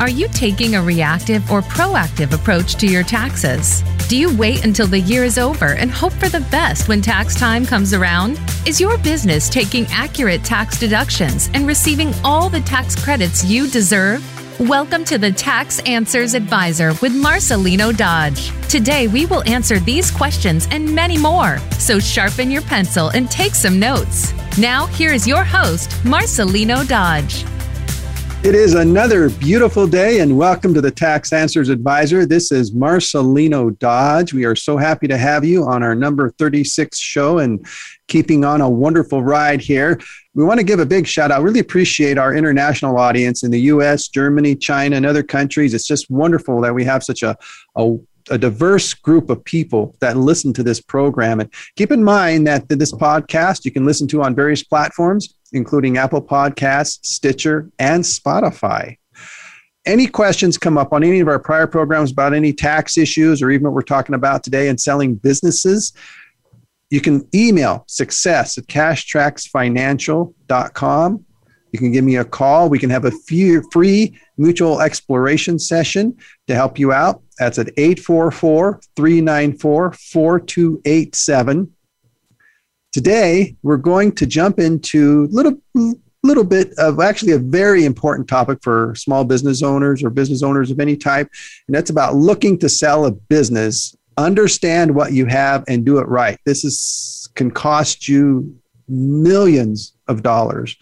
Are you taking a reactive or proactive approach to your taxes? Do you wait until the year is over and hope for the best when tax time comes around? Is your business taking accurate tax deductions and receiving all the tax credits you deserve? Welcome to the Tax Answers Advisor with Marcelino Dodge. Today, we will answer these questions and many more. So sharpen your pencil and take some notes. Now, here is your host, Marcelino Dodge. It is another beautiful day, and welcome to the Tax Answers Advisor. This is Marcelino Dodge. We are so happy to have you on our number 36 show and keeping on a wonderful ride here. We want to give a big shout out. Really appreciate our international audience in the US, Germany, China, and other countries. It's just wonderful that we have such a, a a diverse group of people that listen to this program. And keep in mind that this podcast you can listen to on various platforms including Apple Podcasts, Stitcher, and Spotify. Any questions come up on any of our prior programs about any tax issues or even what we're talking about today in selling businesses, you can email success at cashtracksfinancial.com. You can give me a call. We can have a free mutual exploration session to help you out. That's at 844 394 4287. Today, we're going to jump into a little, little bit of actually a very important topic for small business owners or business owners of any type. And that's about looking to sell a business. Understand what you have and do it right. This is, can cost you millions of dollars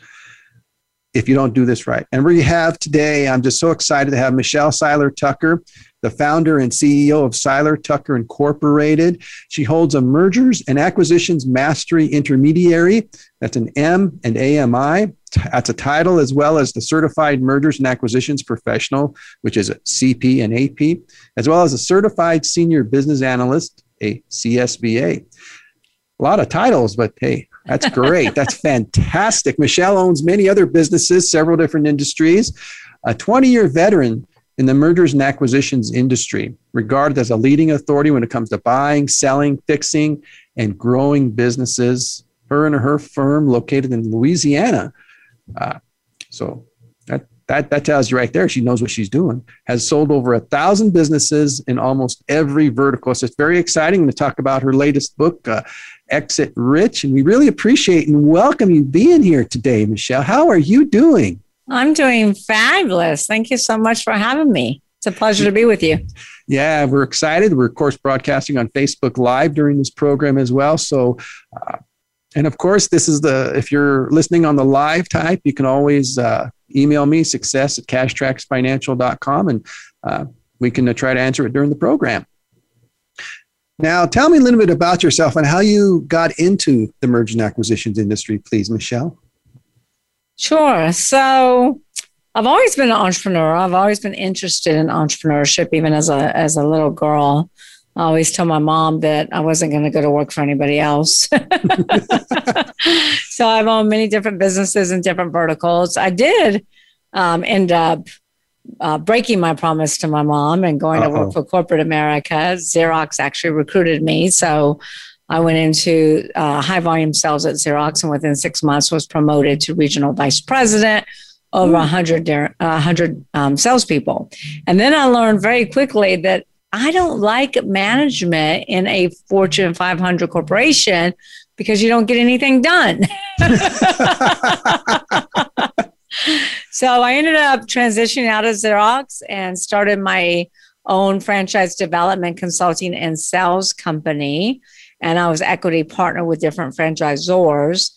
if you don't do this right. And we have today, I'm just so excited to have Michelle Seiler Tucker the founder and CEO of Seiler Tucker Incorporated. She holds a mergers and acquisitions mastery intermediary. That's an M and AMI. That's a title as well as the certified mergers and acquisitions professional, which is a CM and AP, as well as a certified senior business analyst, a CSBA. A lot of titles, but hey, that's great. That's fantastic. Michelle owns many other businesses, several different industries. A 20 year veteran in the mergers and acquisitions industry, regarded as a leading authority when it comes to buying, selling, fixing, and growing businesses. Her and her firm, located in Louisiana. Uh, so that, that, that tells you right there, she knows what she's doing. Has sold over a thousand businesses in almost every vertical. So it's very exciting to talk about her latest book, uh, Exit Rich. And we really appreciate and welcome you being here today, Michelle. How are you doing? I'm doing fabulous. Thank you so much for having me. It's a pleasure to be with you. Yeah, we're excited. We're, of course, broadcasting on Facebook Live during this program as well. So, uh, and of course, this is the, if you're listening on the live type, you can always uh, email me success at cashtracksfinancial.com and uh, we can uh, try to answer it during the program. Now, tell me a little bit about yourself and how you got into the merger and acquisitions industry, please, Michelle. Sure. So I've always been an entrepreneur. I've always been interested in entrepreneurship, even as a as a little girl. I always tell my mom that I wasn't going to go to work for anybody else. so I've owned many different businesses in different verticals. I did um, end up uh, breaking my promise to my mom and going Uh-oh. to work for corporate America. Xerox actually recruited me. So I went into uh, high volume sales at Xerox and within six months was promoted to regional vice president over 100, uh, 100 um, salespeople. And then I learned very quickly that I don't like management in a Fortune 500 corporation because you don't get anything done. so I ended up transitioning out of Xerox and started my own franchise development consulting and sales company and I was equity partner with different franchisors.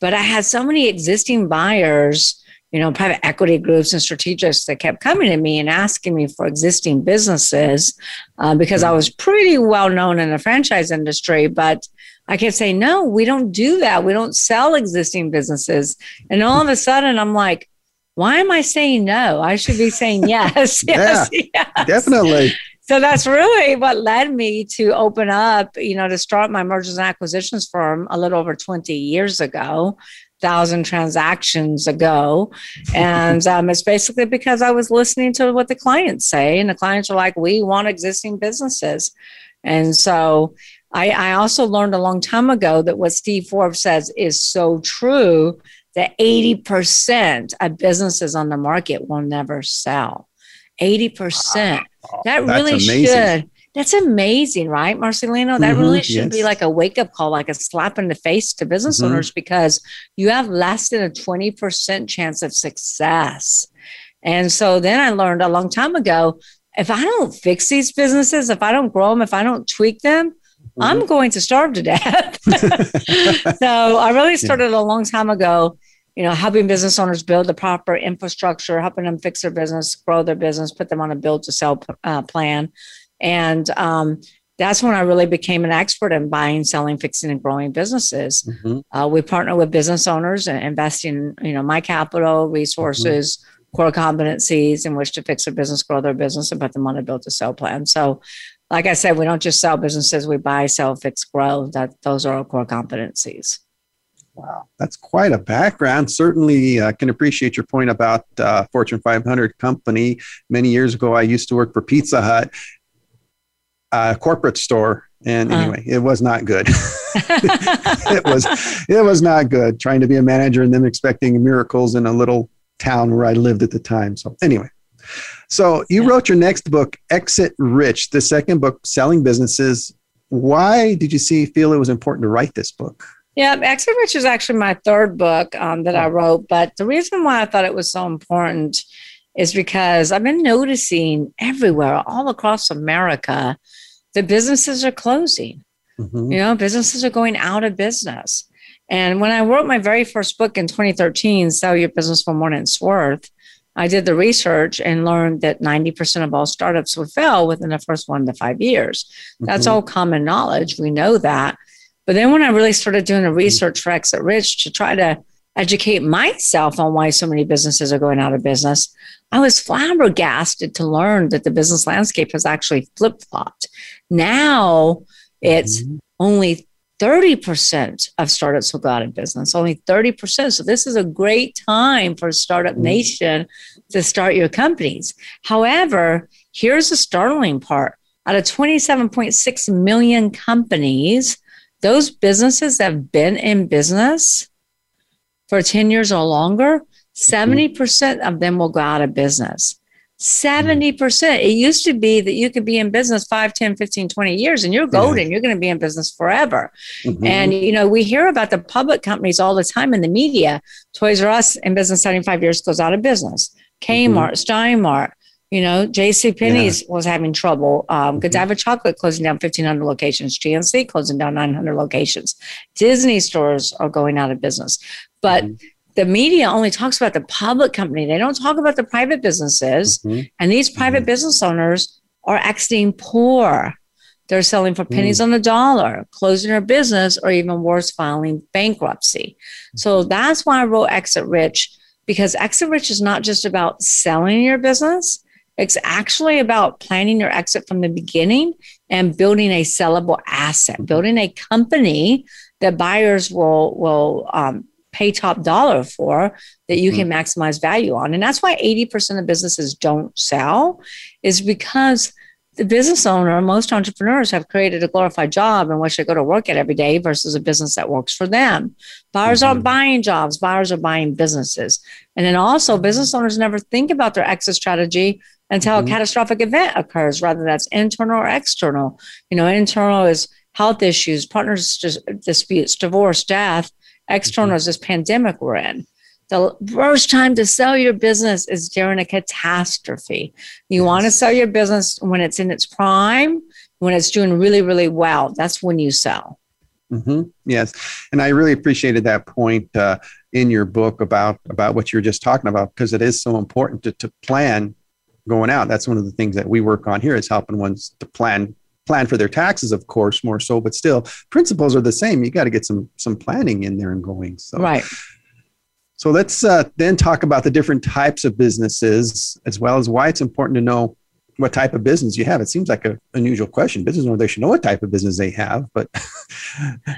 But I had so many existing buyers, you know, private equity groups and strategists that kept coming to me and asking me for existing businesses uh, because I was pretty well known in the franchise industry. But I kept saying, no, we don't do that. We don't sell existing businesses. And all of a sudden, I'm like, why am I saying no? I should be saying yes. yes, yeah, yes. Definitely so that's really what led me to open up, you know, to start my mergers and acquisitions firm a little over 20 years ago, thousand transactions ago. And um, it's basically because I was listening to what the clients say, and the clients are like, we want existing businesses. And so I, I also learned a long time ago that what Steve Forbes says is so true that 80% of businesses on the market will never sell. 80%. Wow. That really should. That's amazing, right, Marcelino? That mm-hmm, really should yes. be like a wake up call, like a slap in the face to business mm-hmm. owners because you have less than a 20% chance of success. And so then I learned a long time ago if I don't fix these businesses, if I don't grow them, if I don't tweak them, mm-hmm. I'm going to starve to death. so I really started a long time ago, you know, helping business owners build the proper infrastructure, helping them fix their business, grow their business, put them on a build to sell uh, plan. And um, that's when I really became an expert in buying, selling, fixing, and growing businesses. Mm-hmm. Uh, we partner with business owners and investing, you know, my capital, resources, mm-hmm core competencies in which to fix their business, grow their business, and put them on a build to sell plan. So, like I said, we don't just sell businesses, we buy, sell, fix, grow. That those are our core competencies. Wow, that's quite a background. Certainly, I uh, can appreciate your point about uh, Fortune 500 company. Many years ago, I used to work for Pizza Hut, a corporate store, and uh anyway, it was not good. it was it was not good. Trying to be a manager and then expecting miracles in a little town where I lived at the time. So, anyway, so you yeah. wrote your next book, Exit Rich, the second book, Selling Businesses. Why did you see feel it was important to write this book? Yeah, Exit Rich is actually my third book um, that I oh. wrote. But the reason why I thought it was so important is because I've been noticing everywhere, all across America, the businesses are closing. Mm-hmm. You know, businesses are going out of business. And when I wrote my very first book in 2013, Sell Your Business for More Than It's Worth, I did the research and learned that 90% of all startups would fail within the first one to five years. That's mm-hmm. all common knowledge. We know that. But then when I really started doing the research for Exit Rich to try to educate myself on why so many businesses are going out of business, I was flabbergasted to learn that the business landscape has actually flip flopped. Now it's mm-hmm. only 30% of startups will go out of business, only 30%. So this is a great time for Startup mm-hmm. Nation to start your companies. However, here's the startling part. Out of 27.6 million companies, those businesses that have been in business for 10 years or longer, 70% mm-hmm. of them will go out of business. 70%. It used to be that you could be in business 5, 10, 15, 20 years and you're golden. You're going to be in business forever. Mm-hmm. And, you know, we hear about the public companies all the time in the media. Toys R Us in business 75 years goes out of business. Kmart, mm-hmm. Stein Mart, you know, JC Penney's yeah. was having trouble. Um, mm-hmm. Godiva Chocolate closing down 1,500 locations. GNC closing down 900 locations. Disney stores are going out of business. But mm-hmm the media only talks about the public company. They don't talk about the private businesses. Mm-hmm. And these private mm-hmm. business owners are exiting poor. They're selling for pennies mm. on the dollar, closing their business, or even worse, filing bankruptcy. Mm-hmm. So that's why I wrote Exit Rich, because Exit Rich is not just about selling your business. It's actually about planning your exit from the beginning and building a sellable asset, building a company that buyers will will um, pay top dollar for that you can mm-hmm. maximize value on. And that's why 80% of businesses don't sell is because the business owner, most entrepreneurs have created a glorified job in which they go to work at every day versus a business that works for them. Buyers mm-hmm. aren't buying jobs, buyers are buying businesses. And then also, business owners never think about their exit strategy until mm-hmm. a catastrophic event occurs, whether that's internal or external. You know, internal is health issues, partners disputes, divorce, death. External mm-hmm. is this pandemic we're in. The worst time to sell your business is during a catastrophe. You want to sell your business when it's in its prime, when it's doing really, really well. That's when you sell. Mm-hmm. Yes, and I really appreciated that point uh, in your book about about what you're just talking about because it is so important to, to plan going out. That's one of the things that we work on here is helping ones to plan plan for their taxes, of course, more so, but still principles are the same. You got to get some some planning in there and going. So right. So let's uh, then talk about the different types of businesses as well as why it's important to know what type of business you have. It seems like an unusual question. Business owners they should know what type of business they have, but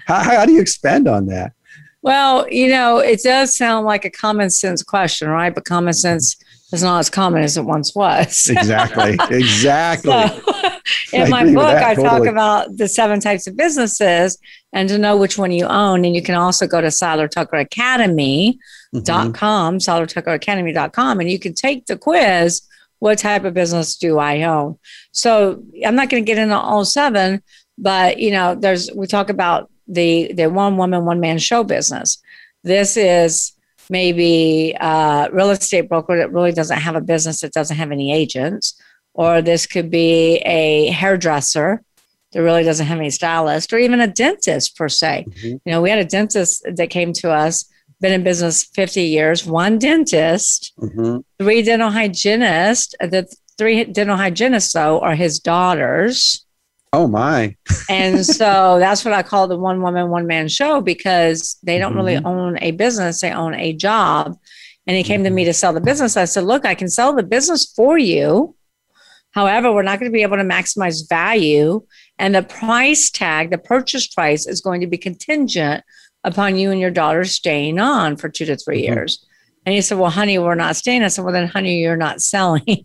how, how do you expand on that? Well, you know, it does sound like a common sense question, right? But common sense is not as common as it once was. exactly. Exactly. So, in I my book, I totally. talk about the seven types of businesses and to know which one you own. And you can also go to Seiler Tucker Academy.com, mm-hmm. Academy.com, and you can take the quiz what type of business do I own? So I'm not going to get into all seven, but you know, there's we talk about the the one woman one man show business. This is maybe a real estate broker that really doesn't have a business that doesn't have any agents, or this could be a hairdresser that really doesn't have any stylist, or even a dentist per se. Mm-hmm. You know, we had a dentist that came to us, been in business 50 years, one dentist, mm-hmm. three dental hygienists. The three dental hygienists, though, are his daughters. Oh my. and so that's what I call the one woman, one man show because they don't mm-hmm. really own a business, they own a job. And he came to me mm-hmm. to sell the business. I said, Look, I can sell the business for you. However, we're not going to be able to maximize value. And the price tag, the purchase price, is going to be contingent upon you and your daughter staying on for two to 3 mm-hmm. years. And he said, Well, honey, we're not staying. I said, Well, then, honey, you're not selling.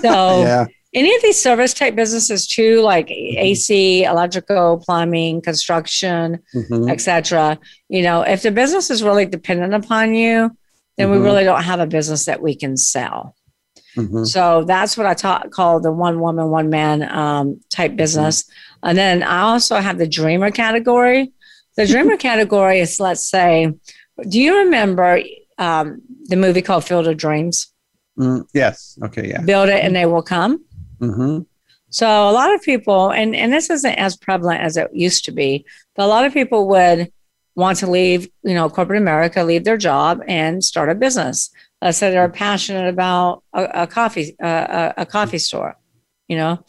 so, yeah any of these service type businesses too like mm-hmm. ac electrical plumbing construction mm-hmm. etc you know if the business is really dependent upon you then mm-hmm. we really don't have a business that we can sell mm-hmm. so that's what i call the one woman one man um, type mm-hmm. business and then i also have the dreamer category the dreamer category is let's say do you remember um, the movie called field of dreams mm, yes okay yeah build it and they will come Mm-hmm. So a lot of people, and, and this isn't as prevalent as it used to be, but a lot of people would want to leave, you know, corporate America, leave their job and start a business. Let's say they're passionate about a, a coffee, uh, a, a coffee store, you know,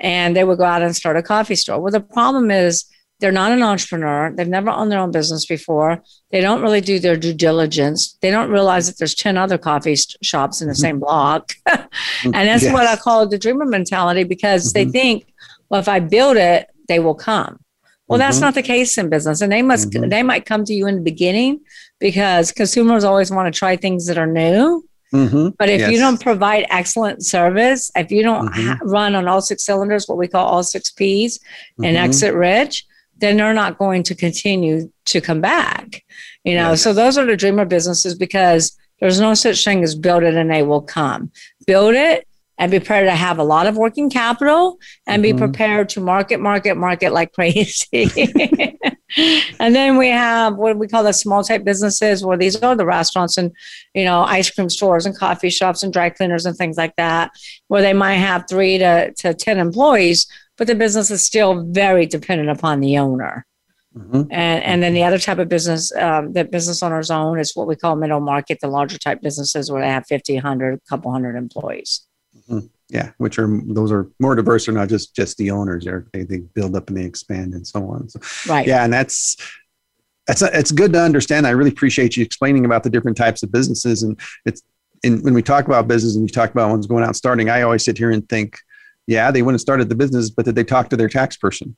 and they would go out and start a coffee store. Well, the problem is they're not an entrepreneur. They've never owned their own business before. They don't really do their due diligence. They don't realize that there's 10 other coffee shops in the same block. and that's yes. what I call the dreamer mentality because mm-hmm. they think, well, if I build it, they will come. Well, mm-hmm. that's not the case in business. And they must, mm-hmm. they might come to you in the beginning because consumers always want to try things that are new. Mm-hmm. But if yes. you don't provide excellent service, if you don't mm-hmm. ha- run on all six cylinders, what we call all six P's and mm-hmm. exit rich, then they're not going to continue to come back. You know, yes. so those are the dreamer businesses because there's no such thing as build it and they will come. Build it and be prepared to have a lot of working capital and mm-hmm. be prepared to market, market, market like crazy. and then we have what we call the small type businesses where these are the restaurants and, you know, ice cream stores and coffee shops and dry cleaners and things like that, where they might have three to, to 10 employees, but the business is still very dependent upon the owner. Mm-hmm. And, and then the other type of business um, that business owners own is what we call middle market, the larger type businesses where they have 50, 100, couple hundred employees. Mm-hmm. Yeah, which are those are more diverse. They're not just just the owners. They're, they they build up and they expand and so on. So, right. Yeah, and that's that's it's good to understand. I really appreciate you explaining about the different types of businesses. And it's and when we talk about business and you talk about ones going out and starting, I always sit here and think, yeah, they went and started the business, but did they talk to their tax person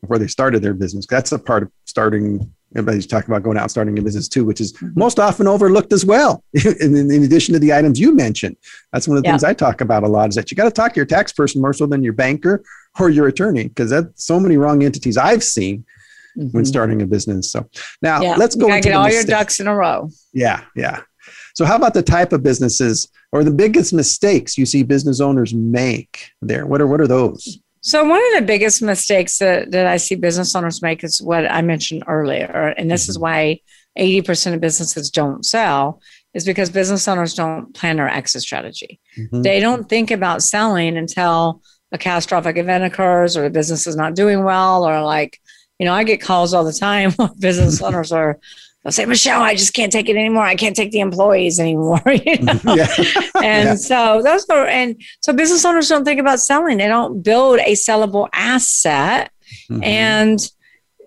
before they started their business? That's a part of starting. Everybody's talking about going out and starting a business too, which is mm-hmm. most often overlooked as well. in, in, addition to the items you mentioned, that's one of the yeah. things I talk about a lot is that you got to talk to your tax person more so than your banker or your attorney, because that's so many wrong entities I've seen mm-hmm. when starting a business. So now yeah. let's go. You get all your ducks in a row. Yeah, yeah. So how about the type of businesses or the biggest mistakes you see business owners make there? What are what are those? So one of the biggest mistakes that, that I see business owners make is what I mentioned earlier. And this mm-hmm. is why 80% of businesses don't sell is because business owners don't plan their exit strategy. Mm-hmm. They don't think about selling until a catastrophic event occurs or the business is not doing well or like, you know, I get calls all the time where business owners are they'll say, Michelle, I just can't take it anymore. I can't take the employees anymore. You know? yeah. and yeah. so those are, and so business owners don't think about selling. They don't build a sellable asset. Mm-hmm. And,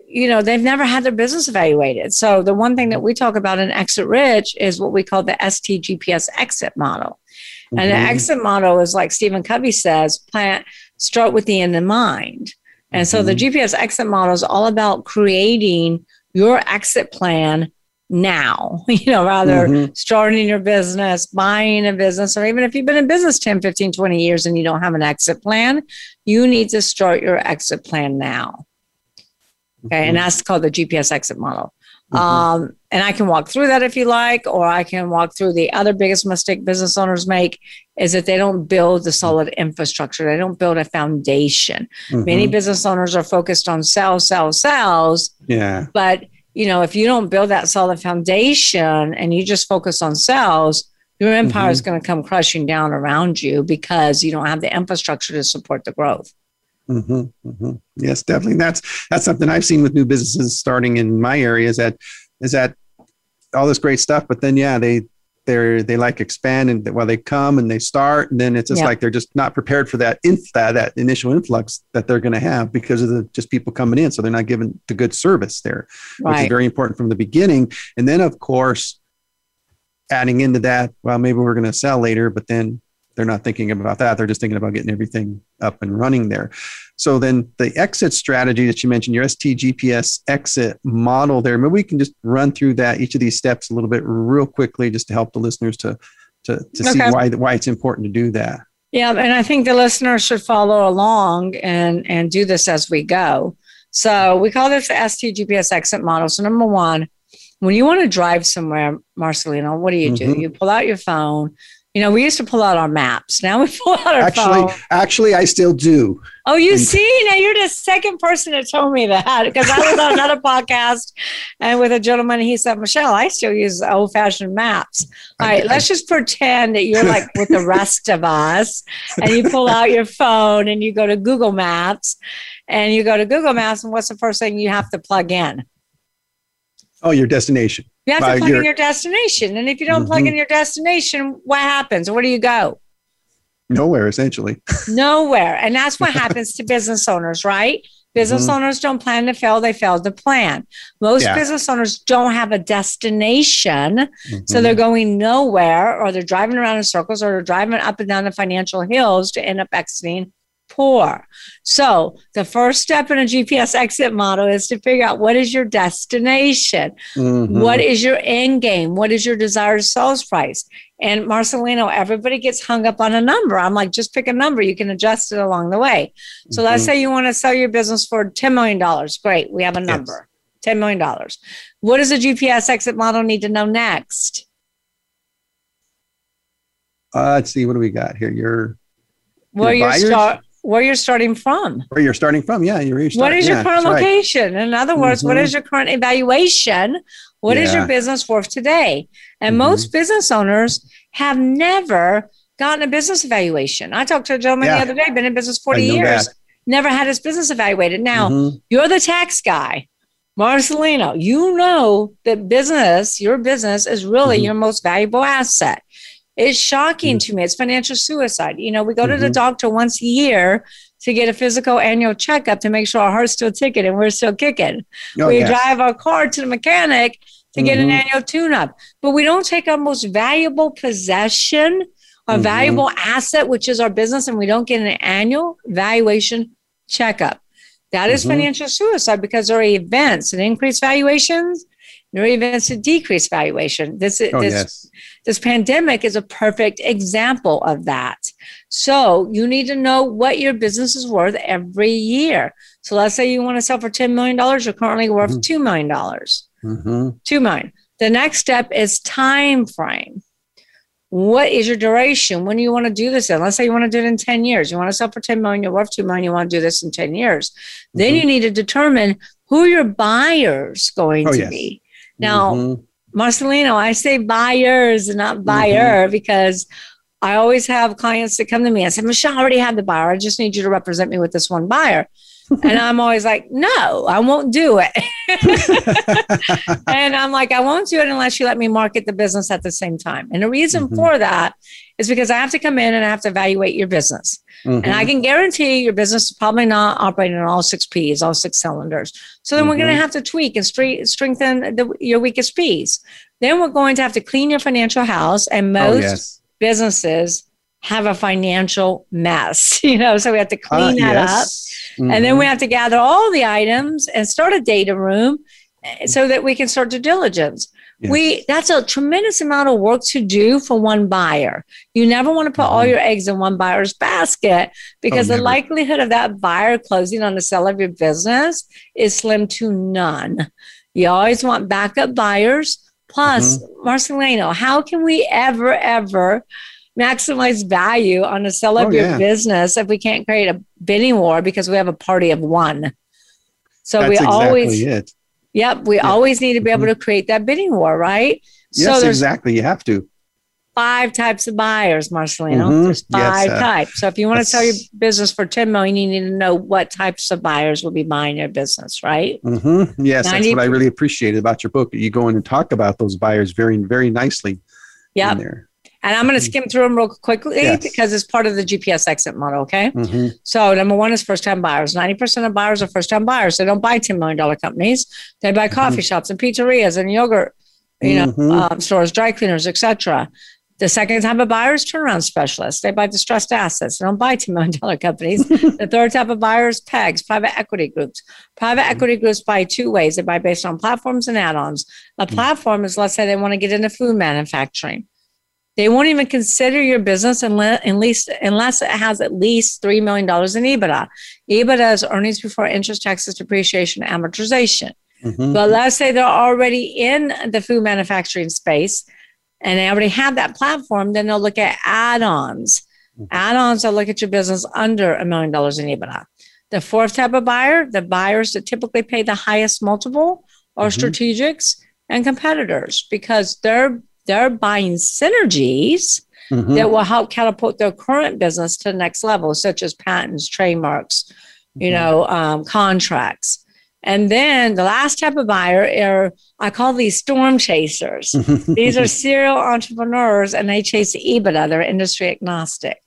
you know, they've never had their business evaluated. So the one thing that we talk about in Exit Rich is what we call the STGPS exit model. Mm-hmm. And the mm-hmm. exit model is like Stephen Covey says, plant, start with the end in mind. And mm-hmm. so the mm-hmm. GPS exit model is all about creating your exit plan now, you know, rather mm-hmm. starting your business, buying a business, or even if you've been in business 10, 15, 20 years and you don't have an exit plan, you need to start your exit plan now. Okay. Mm-hmm. And that's called the GPS exit model. Mm-hmm. Um, and I can walk through that if you like, or I can walk through the other biggest mistake business owners make is that they don't build the solid infrastructure. They don't build a foundation. Mm-hmm. Many business owners are focused on sales, sales, sales. Yeah. But you know, if you don't build that solid foundation and you just focus on sales, your empire mm-hmm. is going to come crushing down around you because you don't have the infrastructure to support the growth. Mm-hmm, mm-hmm. Yes, definitely. That's that's something I've seen with new businesses starting in my area. Is that is that all this great stuff, but then yeah, they they're they like expand and while they come and they start, and then it's just yeah. like they're just not prepared for that inf- that, that initial influx that they're going to have because of the just people coming in, so they're not given the good service there, right. which is very important from the beginning. And then of course, adding into that, well, maybe we're going to sell later, but then they're not thinking about that. They're just thinking about getting everything up and running there. So then the exit strategy that you mentioned, your STGPS exit model there, maybe we can just run through that, each of these steps a little bit real quickly, just to help the listeners to, to, to okay. see why, why it's important to do that. Yeah, and I think the listeners should follow along and, and do this as we go. So we call this the STGPS exit model. So number one, when you want to drive somewhere, Marcelino, what do you do? Mm-hmm. You pull out your phone, you know, we used to pull out our maps. Now we pull out our actually, phone. Actually, I still do. Oh, you and- see, now you're the second person to tell me that because I was on another podcast and with a gentleman, he said, Michelle, I still use old fashioned maps. All right, let's just pretend that you're like with the rest of us and you pull out your phone and you go to Google Maps and you go to Google Maps. And what's the first thing you have to plug in? Oh, your destination. You have to plug in your destination. And if you don't mm-hmm. plug in your destination, what happens? Where do you go? Nowhere, essentially. Nowhere. And that's what happens to business owners, right? Business mm-hmm. owners don't plan to fail, they fail to plan. Most yeah. business owners don't have a destination. Mm-hmm. So they're going nowhere, or they're driving around in circles, or they're driving up and down the financial hills to end up exiting poor. So the first step in a GPS exit model is to figure out what is your destination? Mm-hmm. What is your end game? What is your desired sales price? And Marcelino, everybody gets hung up on a number. I'm like, just pick a number. You can adjust it along the way. So mm-hmm. let's say you want to sell your business for $10 million. Great. We have a number. Yes. $10 million. What does a GPS exit model need to know next? Uh, let's see. What do we got here? Your, well, your, your start where you're starting from. Where you're starting from, yeah. You're what is yeah, your current location? Right. In other words, mm-hmm. what is your current evaluation? What yeah. is your business worth today? And mm-hmm. most business owners have never gotten a business evaluation. I talked to a gentleman yeah. the other day, been in business 40 years, that. never had his business evaluated. Now, mm-hmm. you're the tax guy. Marcelino, you know that business, your business is really mm-hmm. your most valuable asset. It's shocking mm-hmm. to me. It's financial suicide. You know, we go mm-hmm. to the mm-hmm. doctor once a year to get a physical annual checkup to make sure our heart's still ticking and we're still kicking. Oh, we drive our car to the mechanic to mm-hmm. get an mm-hmm. annual tune up, but we don't take our most valuable possession, our mm-hmm. valuable asset, which is our business, and we don't get an annual valuation checkup. That is financial suicide because there are events and increased valuations there are events that decrease valuation. This, oh, this, yes. this pandemic is a perfect example of that. So you need to know what your business is worth every year. So let's say you want to sell for $10 million, you're currently worth mm-hmm. $2 million. Mm-hmm. 2 million. The next step is time frame. What is your duration? When do you want to do this in? Let's say you want to do it in 10 years. You want to sell for 10 million, you're worth 2 million, you want to do this in 10 years. Mm-hmm. Then you need to determine who your buyers going oh, to yes. be. Now, mm-hmm. Marcelino, I say buyers and not buyer mm-hmm. because I always have clients that come to me and say, Michelle, I already have the buyer. I just need you to represent me with this one buyer. And I'm always like, no, I won't do it. and I'm like, I won't do it unless you let me market the business at the same time. And the reason mm-hmm. for that is because I have to come in and I have to evaluate your business. Mm-hmm. And I can guarantee your business is probably not operating on all six P's, all six cylinders. So then mm-hmm. we're going to have to tweak and stre- strengthen the, your weakest P's. Then we're going to have to clean your financial house. And oh, most oh, yes. businesses have a financial mess, you know, so we have to clean uh, that yes. up. Mm-hmm. And then we mm-hmm. have to gather all the items and start a data room eh, so that we can start due diligence. Yes. We that's a tremendous amount of work to do for one buyer. You never want to put mm-hmm. all your eggs in one buyer's basket because oh, the likelihood of that buyer closing on the sale of your business is slim to none. You always want backup buyers. Plus, mm-hmm. Marcelino, how can we ever, ever maximize value on the sale of oh, your yeah. business if we can't create a bidding war because we have a party of one? So That's we exactly always, it. yep, we yeah. always need to be able mm-hmm. to create that bidding war, right? Yes, so exactly. You have to five types of buyers, Marcelino. Mm-hmm. There's five yes, uh, types. So if you want to sell your business for 10 million, you need to know what types of buyers will be buying your business, right? Mm-hmm. Yes, 90- that's what I really appreciated about your book. You go in and talk about those buyers very, very nicely. Yeah. And I'm going to skim through them real quickly yes. because it's part of the GPS exit model. Okay. Mm-hmm. So, number one is first time buyers. 90% of buyers are first time buyers. They don't buy $10 million companies, they buy coffee mm-hmm. shops and pizzerias and yogurt you know, mm-hmm. um, stores, dry cleaners, etc. The second type of buyer is turnaround specialists. They buy distressed assets. They don't buy $10 million companies. the third type of buyer is PEGs, private equity groups. Private mm-hmm. equity groups buy two ways. They buy based on platforms and add-ons. A mm-hmm. platform is, let's say they want to get into food manufacturing. They won't even consider your business unless, unless it has at least $3 million in EBITDA. EBITDA is earnings before interest, taxes, depreciation, amortization. Mm-hmm. But let's say they're already in the food manufacturing space and they already have that platform, then they'll look at add-ons. Mm-hmm. Add-ons will look at your business under a million dollars in EBITDA. The fourth type of buyer, the buyers that typically pay the highest multiple are mm-hmm. strategics and competitors because they're they're buying synergies mm-hmm. that will help catapult their current business to the next level, such as patents, trademarks, you mm-hmm. know, um, contracts. And then the last type of buyer are, I call these storm chasers. these are serial entrepreneurs and they chase EBITDA, they're industry agnostic.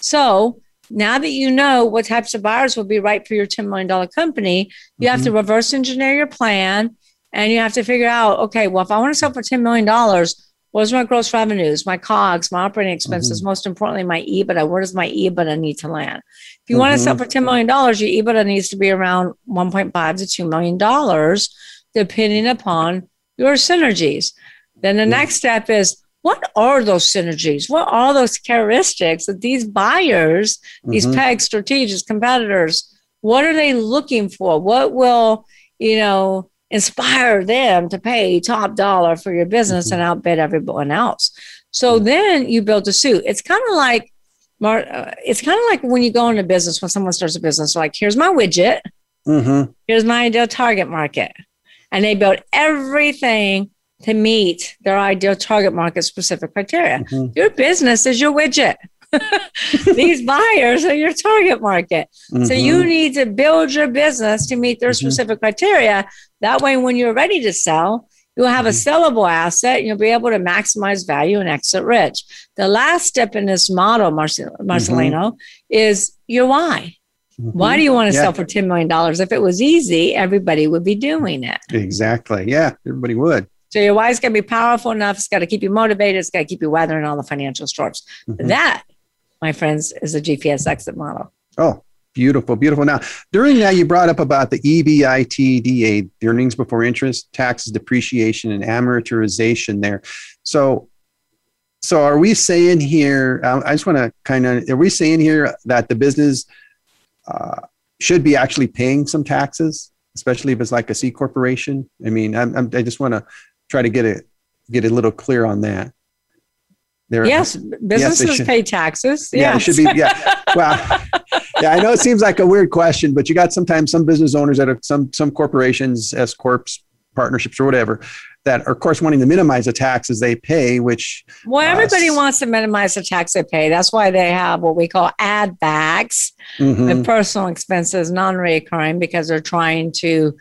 So now that you know what types of buyers will be right for your $10 million company, you mm-hmm. have to mm-hmm. reverse engineer your plan and you have to figure out okay, well, if I want to sell for $10 million, What's my gross revenues, my COGS, my operating expenses, mm-hmm. most importantly, my EBITDA? Where does my EBITDA need to land? If you mm-hmm. want to sell for $10 million, your EBITDA needs to be around 1.5 to $2 million, depending upon your synergies. Then the mm-hmm. next step is what are those synergies? What are those characteristics that these buyers, these mm-hmm. PEG strategics, competitors, what are they looking for? What will, you know, inspire them to pay top dollar for your business mm-hmm. and outbid everyone else. So mm-hmm. then you build a suit. It's kind of like, uh, it's kind of like when you go into business, when someone starts a business, like, here's my widget, mm-hmm. here's my ideal target market. And they build everything to meet their ideal target market specific criteria. Mm-hmm. Your business is your widget. These buyers are your target market. Mm-hmm. So you mm-hmm. need to build your business to meet their mm-hmm. specific criteria. That way, when you're ready to sell, you'll have a mm-hmm. sellable asset and you'll be able to maximize value and exit rich. The last step in this model, Marcel- Marcelino, mm-hmm. is your why. Why do you want to yeah. sell for $10 million? If it was easy, everybody would be doing it. Exactly. Yeah, everybody would. So your why's got to be powerful enough. It's got to keep you motivated. It's got to keep you weathering all the financial storms. Mm-hmm. That, my friends, is a GPS exit model. Oh, Beautiful, beautiful. Now, during that, you brought up about the EBITDA, the earnings before interest, taxes, depreciation, and amortization there. So, so are we saying here? I just want to kind of, are we saying here that the business uh, should be actually paying some taxes, especially if it's like a C corporation? I mean, I'm, I'm, i just want to try to get it get a little clear on that. There, yes, businesses yes, pay taxes. Yeah, yes. it should be. Yeah, well, yeah, I know it seems like a weird question, but you got sometimes some business owners that are some some corporations, S corps, partnerships, or whatever, that are of course wanting to minimize the taxes they pay. Which well, uh, everybody wants to minimize the tax they pay. That's why they have what we call add backs mm-hmm. and personal expenses, non-recurring, because they're trying to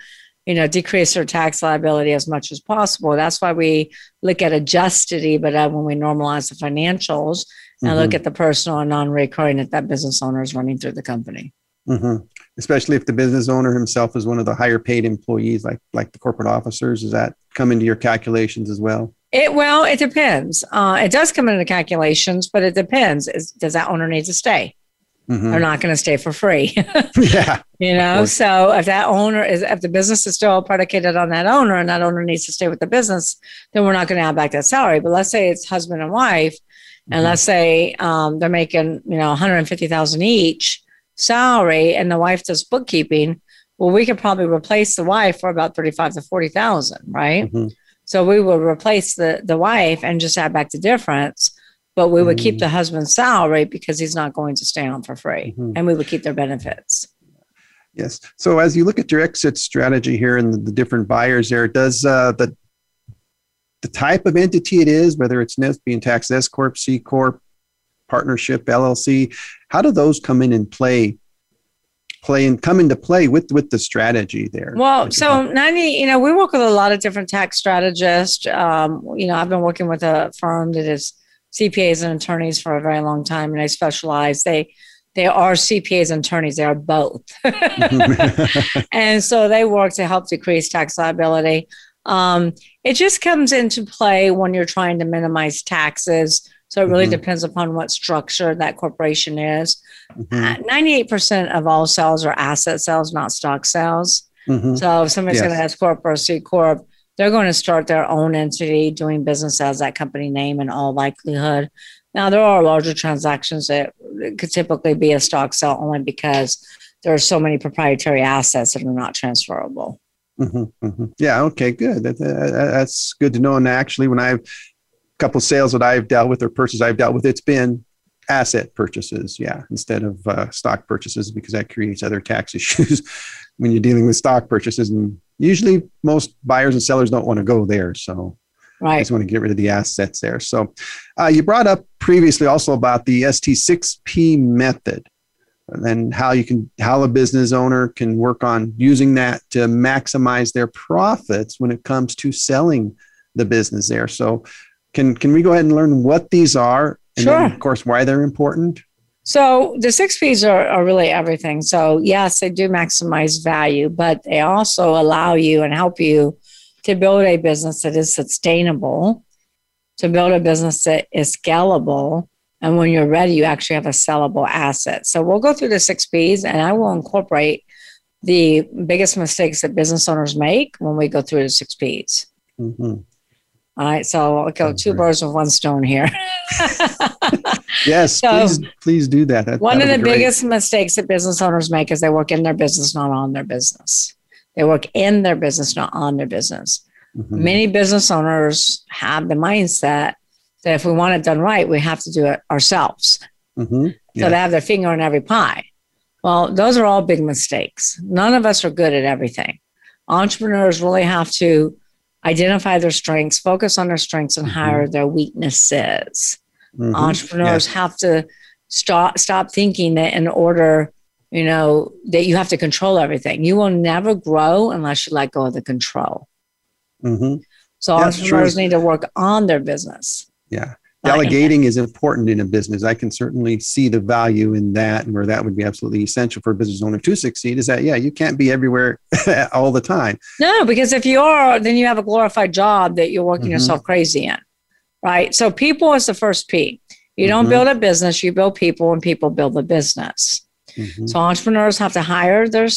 you know, decrease their tax liability as much as possible. That's why we look at adjusted EBITDA when we normalize the financials and mm-hmm. look at the personal and non-recurring that that business owner is running through the company. Mm-hmm. Especially if the business owner himself is one of the higher paid employees, like like the corporate officers, does that come into your calculations as well? It well, it depends. Uh, it does come into the calculations, but it depends. Is, does that owner need to stay? Mm-hmm. They're not going to stay for free. yeah. You know, so if that owner is, if the business is still predicated on that owner and that owner needs to stay with the business, then we're not going to add back that salary. But let's say it's husband and wife, mm-hmm. and let's say um, they're making, you know, 150,000 each salary and the wife does bookkeeping. Well, we could probably replace the wife for about 35 to 40,000, right? Mhm. So we would replace the the wife and just add back the difference, but we would keep Mm. the husband's salary because he's not going to stay on for free, Mhm. and we would keep their benefits. Yes. So as you look at your exit strategy here and the, the different buyers there, does uh, the the type of entity it is, whether it's NIF being tax S corp, C corp, partnership, LLC, how do those come in and play play and come into play with with the strategy there? Well, so 90, you know, we work with a lot of different tax strategists. Um, you know, I've been working with a firm that is CPAs and attorneys for a very long time, and they specialize. They they are CPAs and attorneys. They are both, and so they work to help decrease tax liability. Um, it just comes into play when you're trying to minimize taxes. So it really Mhm. depends upon what structure that corporation is. Mhm, Ninety-eight percent of all sales are asset sales, not stock sales. mhm. So if somebody's Yes. going to S corp or C corp, they're going to start their own entity doing business as that company name in all likelihood. Now there are larger transactions that could typically be a stock sale only because there are so many proprietary assets that are not transferable. Mhm, mhm. Yeah. Okay. Good. That, that- that's good to know. And actually, when I've a couple sales that I've dealt with or purchases I've dealt with, it's been asset purchases. Yeah, instead of uh, stock purchases because that creates other tax issues when you're dealing with stock purchases. And usually, most buyers and sellers don't want to go there. So I just want to get rid of the assets there. So uh, you brought up previously also about the ST6P method and how you can how a business owner can work on using that to maximize their profits when it comes to selling the business there. So can can we go ahead and learn what these are and then, Sure. of course why they're important? So the six P's are, are really everything. So yes, they do maximize value, but they also allow you and help you to build a business that is sustainable, to build a business that is scalable. And when you're ready, you actually have a sellable asset. So we'll go through the six P's and I will incorporate the biggest mistakes that business owners make when we go through the six P's. Mhm. All right. So I'll Sounds two birds with one stone here. Yes, So- please please do that. that One of the biggest mistakes that business owners make is they work in their business, not on their business. They work in their business, not on their business. Mhm. Many business owners have the mindset that if we want it done right, we have to do it ourselves. Mhm. So they have their finger in every pie. Well, those are all big mistakes. None of us are good at everything. Entrepreneurs really have to identify their strengths, focus on their strengths, and Mhm. hire their weaknesses Mhm. entrepreneurs Yes. have to stop stop thinking that in order you know that you have to control everything you will never grow unless you let go of the control Mhm. so That's entrepreneurs true. need to work on their business Yeah. Not in it. Delegating is important in a business. I can certainly see the value in that and where that would be absolutely essential for a business owner to succeed is that, yeah, you can't be everywhere all the time. no because if you are then you have a glorified job that you're working Mhm. yourself crazy in right so people is the first p you don't Mhm. build a business you build people and people build the business Mhm. So entrepreneurs have to hire their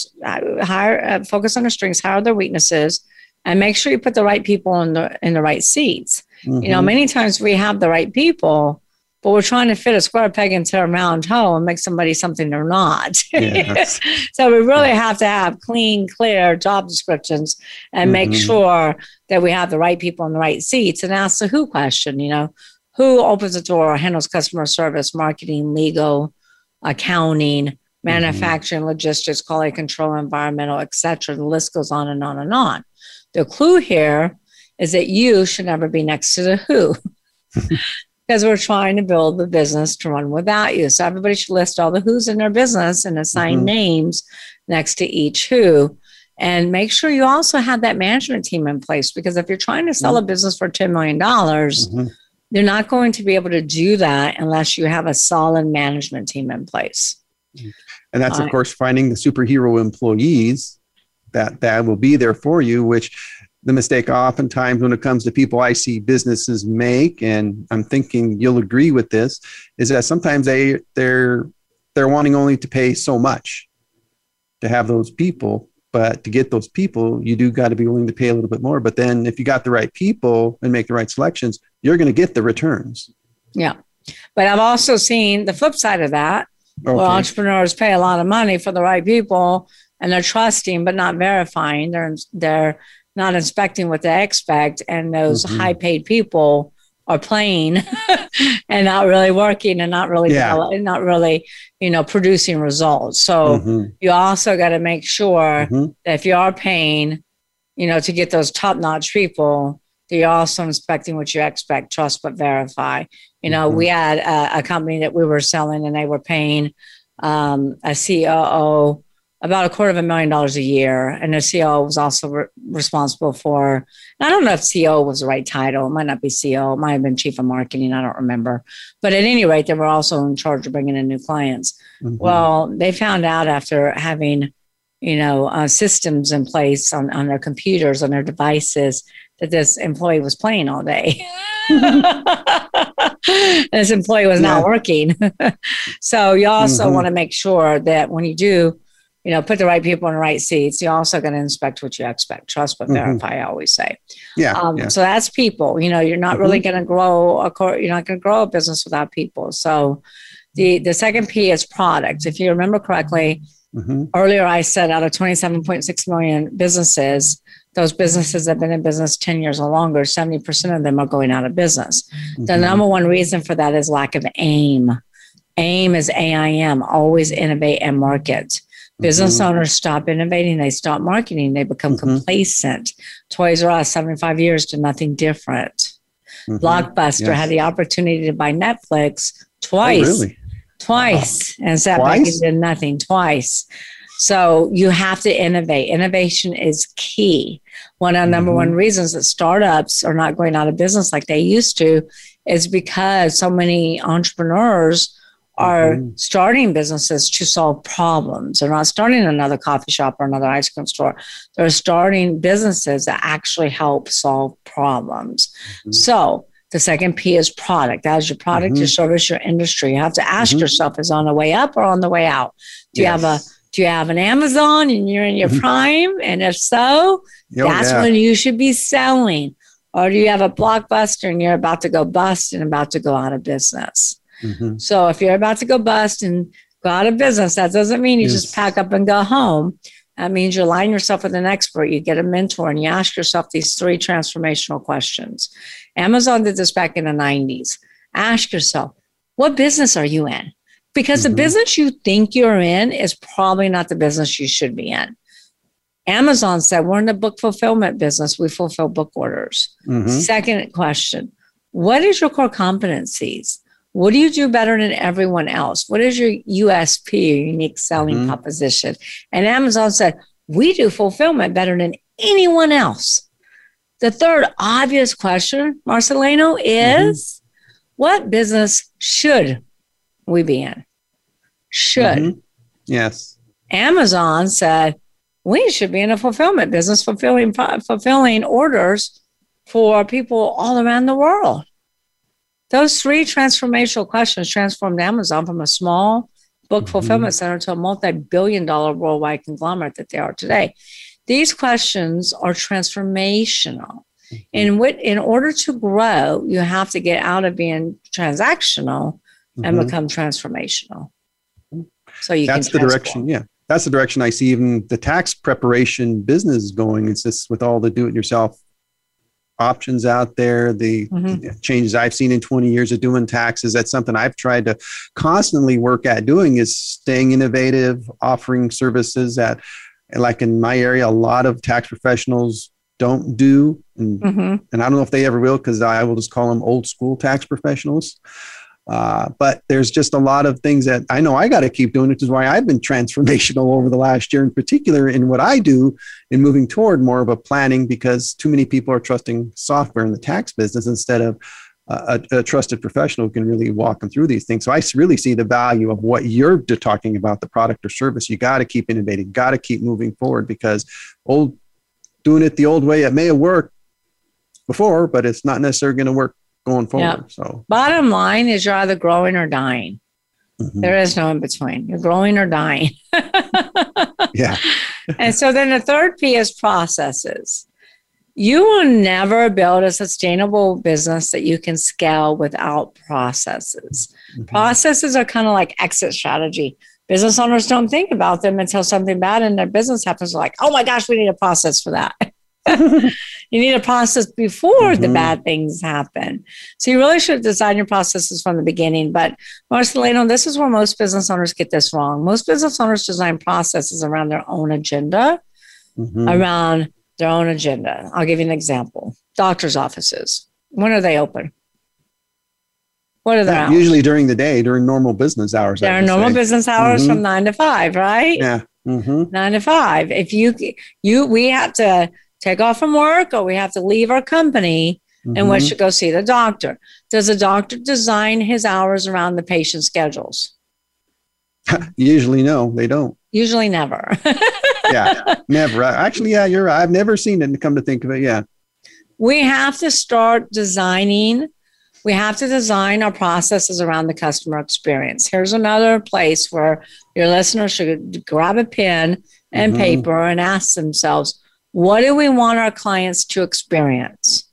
hire uh, focus on their strengths, hire their weaknesses, and make sure you put the right people in the in the right seats. You know, Mhm. many times we have the right people, but we're trying to fit a square peg into a round hole and make somebody something they're not. Yes. so we really have to have clean, clear job descriptions and make Mhm. sure that we have the right people in the right seats and ask the who question. You know, who opens the door, handles customer service, marketing, legal, accounting, manufacturing, logistics, quality control, environmental, etc. The list goes on and on and on. The clue here is that you should never be next to the who. Because we're trying to build the business to run without you. So everybody should list all the who's in their business and assign Mhm. names next to each who. And make sure you also have that management team in place because if you're trying to sell a business for $10 million, Mhm. you're not going to be able to do that unless you have a solid management team in place. And that's, of Right. course, finding the superhero employees that, that will be there for you, which the mistake oftentimes when it comes to people I see businesses make, and I'm thinking you'll agree with this, is that sometimes they they're they're wanting only to pay so much to have those people. But to get those people, you do got to be willing to pay a little bit more. But then if you got the right people and make the right selections, you're going to get the returns. Yeah. But I've also seen the flip side of that where Okay. entrepreneurs pay a lot of money for the right people and they're trusting but not verifying. They're they're not inspecting what they expect, and those mm-hmm. high paid people are playing and not really working and not really yeah. not really you know producing results. So mm-hmm. you also got to make sure mm-hmm. that if you are paying, you know, to get those top notch people, that you're also inspecting what you expect, trust but verify. You know, we mm-hmm. had a, a company that we were selling and they were paying um, a COO about a quarter of a million dollars a year. And the CEO was also re- responsible for, I don't know if CEO was the right title. It might not be CEO. It might have been chief of marketing. I don't remember. But at any rate, they were also in charge of bringing in new clients. Mm-hmm. Well, they found out after having, you know, uh, systems in place on, on their computers, on their devices, that this employee was playing all day. this employee was yeah. not working. so you also mm-hmm. want to make sure that when you do you know, put the right people in the right seats. You're also going to inspect what you expect. Trust but mm-hmm. verify. I always say. Yeah, um, yeah, So that's people. You know, you're not mm-hmm. really going to grow a core. You're not going to grow a business without people. So, the the second P is product. If you remember correctly, mm-hmm. earlier I said out of 27.6 million businesses, those businesses that have been in business 10 years or longer, 70% of them are going out of business. The mm-hmm. number one reason for that is lack of aim. AIM is AIM, always innovate and market. Business mm-hmm. owners stop innovating, they stop marketing, they become mm-hmm. complacent. Toys R Us, 75 years to nothing different. Mm-hmm. Blockbuster yes. had the opportunity to buy Netflix twice. Oh, really? Twice oh. and sat twice? back and did nothing twice. So you have to innovate. Innovation is key. One of the number one mm-hmm. reasons that startups are not going out of business like they used to is because so many entrepreneurs are mm-hmm. starting businesses to solve problems. They're not starting another coffee shop or another ice cream store. They're starting businesses that actually help solve problems. Mm-hmm. So the second P is product. That is your product, mm-hmm. your service, your industry. You have to ask mm-hmm. yourself, is on the way up or on the way out? Do yes. you have a do you have an Amazon and you're in your mm-hmm. prime? And if so, oh, that's yeah. when you should be selling. Or do you have a blockbuster and you're about to go bust and about to go out of business? Mm-hmm. So if you're about to go bust and go out of business, that doesn't mean you yes. just pack up and go home. That means you align yourself with an expert, you get a mentor, and you ask yourself these three transformational questions. Amazon did this back in the 90s. Ask yourself, what business are you in? Because mm-hmm. the business you think you're in is probably not the business you should be in. Amazon said, We're in the book fulfillment business. We fulfill book orders. Mm-hmm. Second question What is your core competencies? What do you do better than everyone else? What is your USP, your unique selling mm-hmm. proposition? And Amazon said, we do fulfillment better than anyone else. The third obvious question, Marcelino, is mm-hmm. what business should we be in? Should. Mm-hmm. Yes. Amazon said, we should be in a fulfillment business, fulfilling fulfilling orders for people all around the world. Those three transformational questions transformed Amazon from a small book mm-hmm. fulfillment center to a multi billion dollar worldwide conglomerate that they are today. These questions are transformational. Mm-hmm. In, what, in order to grow, you have to get out of being transactional mm-hmm. and become transformational. So you can that's the direction. Yeah, that's the direction I see even the tax preparation business going. It's just with all the do-it-yourself options out there, the mm-hmm. changes I've seen in 20 years of doing taxes. That's something I've tried to constantly work at doing is staying innovative, offering services that, like in my area, a lot of tax professionals don't do. And, mm-hmm. and I don't know if they ever will because I will just call them old school tax professionals. Uh, but there's just a lot of things that I know I got to keep doing, which is why I've been transformational over the last year, in particular in what I do in moving toward more of a planning because too many people are trusting software in the tax business instead of a, a, trusted professional who can really walk them through these things. So I really see the value of what you're talking about, the product or service. You got to keep innovating, got to keep moving forward because old doing it the old way, it may have worked before, but it's not necessarily going to work going forward. Yep. So bottom line is you're either growing or dying. Mm-hmm. There is no in between. You're growing or dying. yeah. and so then the third P is processes. You will never build a sustainable business that you can scale without processes. Mm-hmm. Processes are kind of like exit strategy. business owners don't think about them until something bad in their business happens. Like, oh my gosh, we need a process for that. you need a process before mm-hmm. the bad things happen. So you really should design your processes from the beginning. But Marcelino, this is where most business owners get this wrong. Most business owners design processes around their own agenda, mm-hmm. around their own agenda. I'll give you an example. Doctor's offices. When are they open? What are they? Usually during the day, during normal business hours. There are normal say. business hours mm-hmm. from nine to five, right? Yeah. Mm-hmm. Nine to five. If you you we have to take off from work or we have to leave our company mm-hmm. and we should go see the doctor. Does the doctor design his hours around the patient's schedules? Usually, no, they don't. Usually, never. yeah, never. Actually, yeah, you're right. I've never seen it. Come to think of it, yeah. We have to start designing. We have to design our processes around the customer experience. Here's another place where your listeners should grab a pen and mm-hmm. paper and ask themselves, what do we want our clients to experience?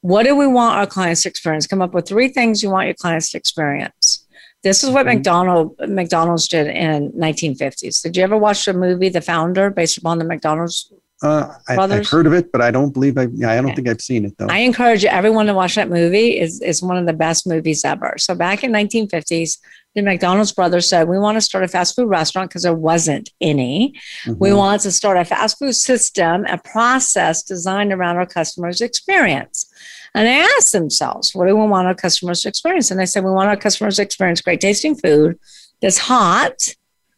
What do we want our clients to experience? Come up with three things you want your clients to experience. This is what mm-hmm. McDonald, McDonald's did in 1950s. Did you ever watch the movie The Founder based upon the McDonald's uh, I, have heard of it, but I don't believe I. Yeah, I don't okay. think I've seen it though. I encourage everyone to watch that movie. is is one of the best movies ever. So back in 1950s, the McDonald's brothers said, We want to start a fast food restaurant because there wasn't any. Mm-hmm. We want to start a fast food system, a process designed around our customers' experience. And they asked themselves, What do we want our customers to experience? And they said, We want our customers to experience great tasting food that's hot,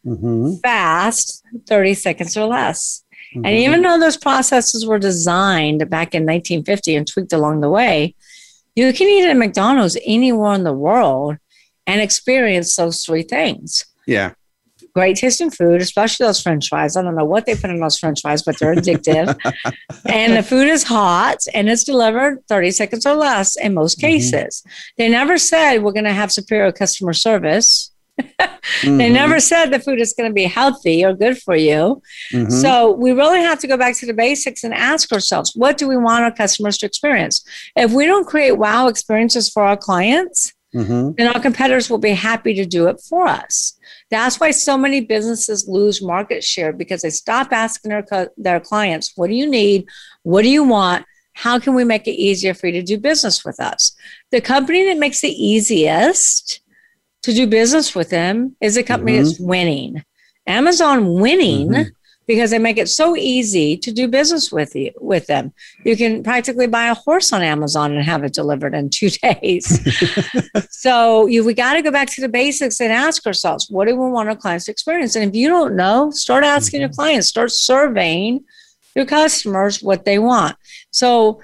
mm-hmm. fast, 30 seconds or less. Mm-hmm. And even though those processes were designed back in 1950 and tweaked along the way, you can eat at McDonald's anywhere in the world and experience those three things. Yeah. Great tasting food, especially those french fries. I don't know what they put in those french fries, but they're addictive. and the food is hot and it's delivered 30 seconds or less in most mm-hmm. cases. They never said we're going to have superior customer service. Mm-hmm. They never said the food is going to be healthy or good for you. Mm-hmm. So we really have to go back to the basics and ask ourselves, what do we want our customers to experience? If we don't create wow experiences for our clients, mm-hmm. then our competitors will be happy to do it for us. That's why so many businesses lose market share because they stop asking their, their clients, what do you need? What do you want? How can we make it easier for you to do business with us? The company that makes the easiest to do business with them is a company mm-hmm. that's winning. Amazon winning mm-hmm because they make it so easy to do business with you with them. You can practically buy a horse on Amazon and have it delivered in two days. so you we got to go back to the basics and ask ourselves, what do we want our clients to experience? And if you don't know, start asking mm-hmm. your clients, start surveying your customers what they want. So